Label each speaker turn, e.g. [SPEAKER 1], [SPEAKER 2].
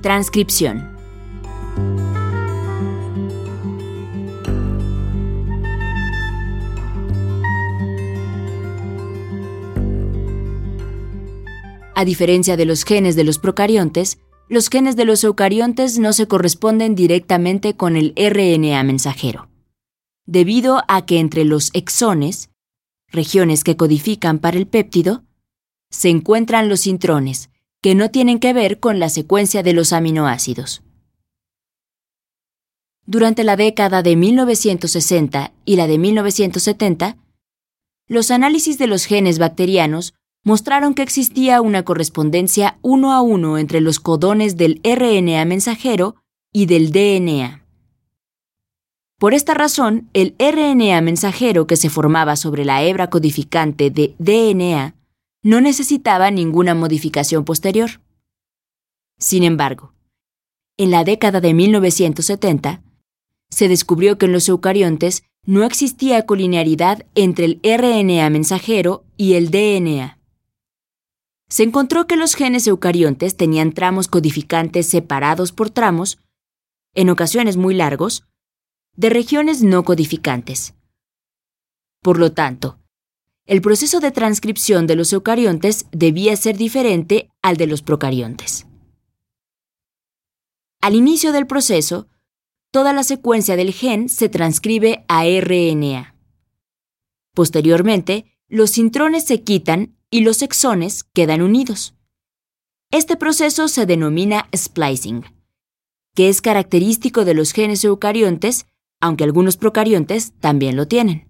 [SPEAKER 1] Transcripción. A diferencia de los genes de los procariontes, los genes de los eucariontes no se corresponden directamente con el RNA mensajero, debido a que entre los exones, regiones que codifican para el péptido, se encuentran los intrones, que no tienen que ver con la secuencia de los aminoácidos. Durante la década de 1960 y la de 1970, los análisis de los genes bacterianos mostraron que existía una correspondencia uno a uno entre los codones del RNA mensajero y del DNA. Por esta razón, el RNA mensajero que se formaba sobre la hebra codificante de DNA no necesitaba ninguna modificación posterior. Sin embargo, en la década de 1970, se descubrió que en los eucariontes no existía colinearidad entre el RNA mensajero y el DNA. Se encontró que los genes eucariontes tenían tramos codificantes separados por tramos, en ocasiones muy largos, de regiones no codificantes. Por lo tanto, el proceso de transcripción de los eucariontes debía ser diferente al de los procariontes. Al inicio del proceso, toda la secuencia del gen se transcribe a RNA. Posteriormente, los intrones se quitan y los exones quedan unidos. Este proceso se denomina splicing, que es característico de los genes eucariontes, aunque algunos procariontes también lo tienen.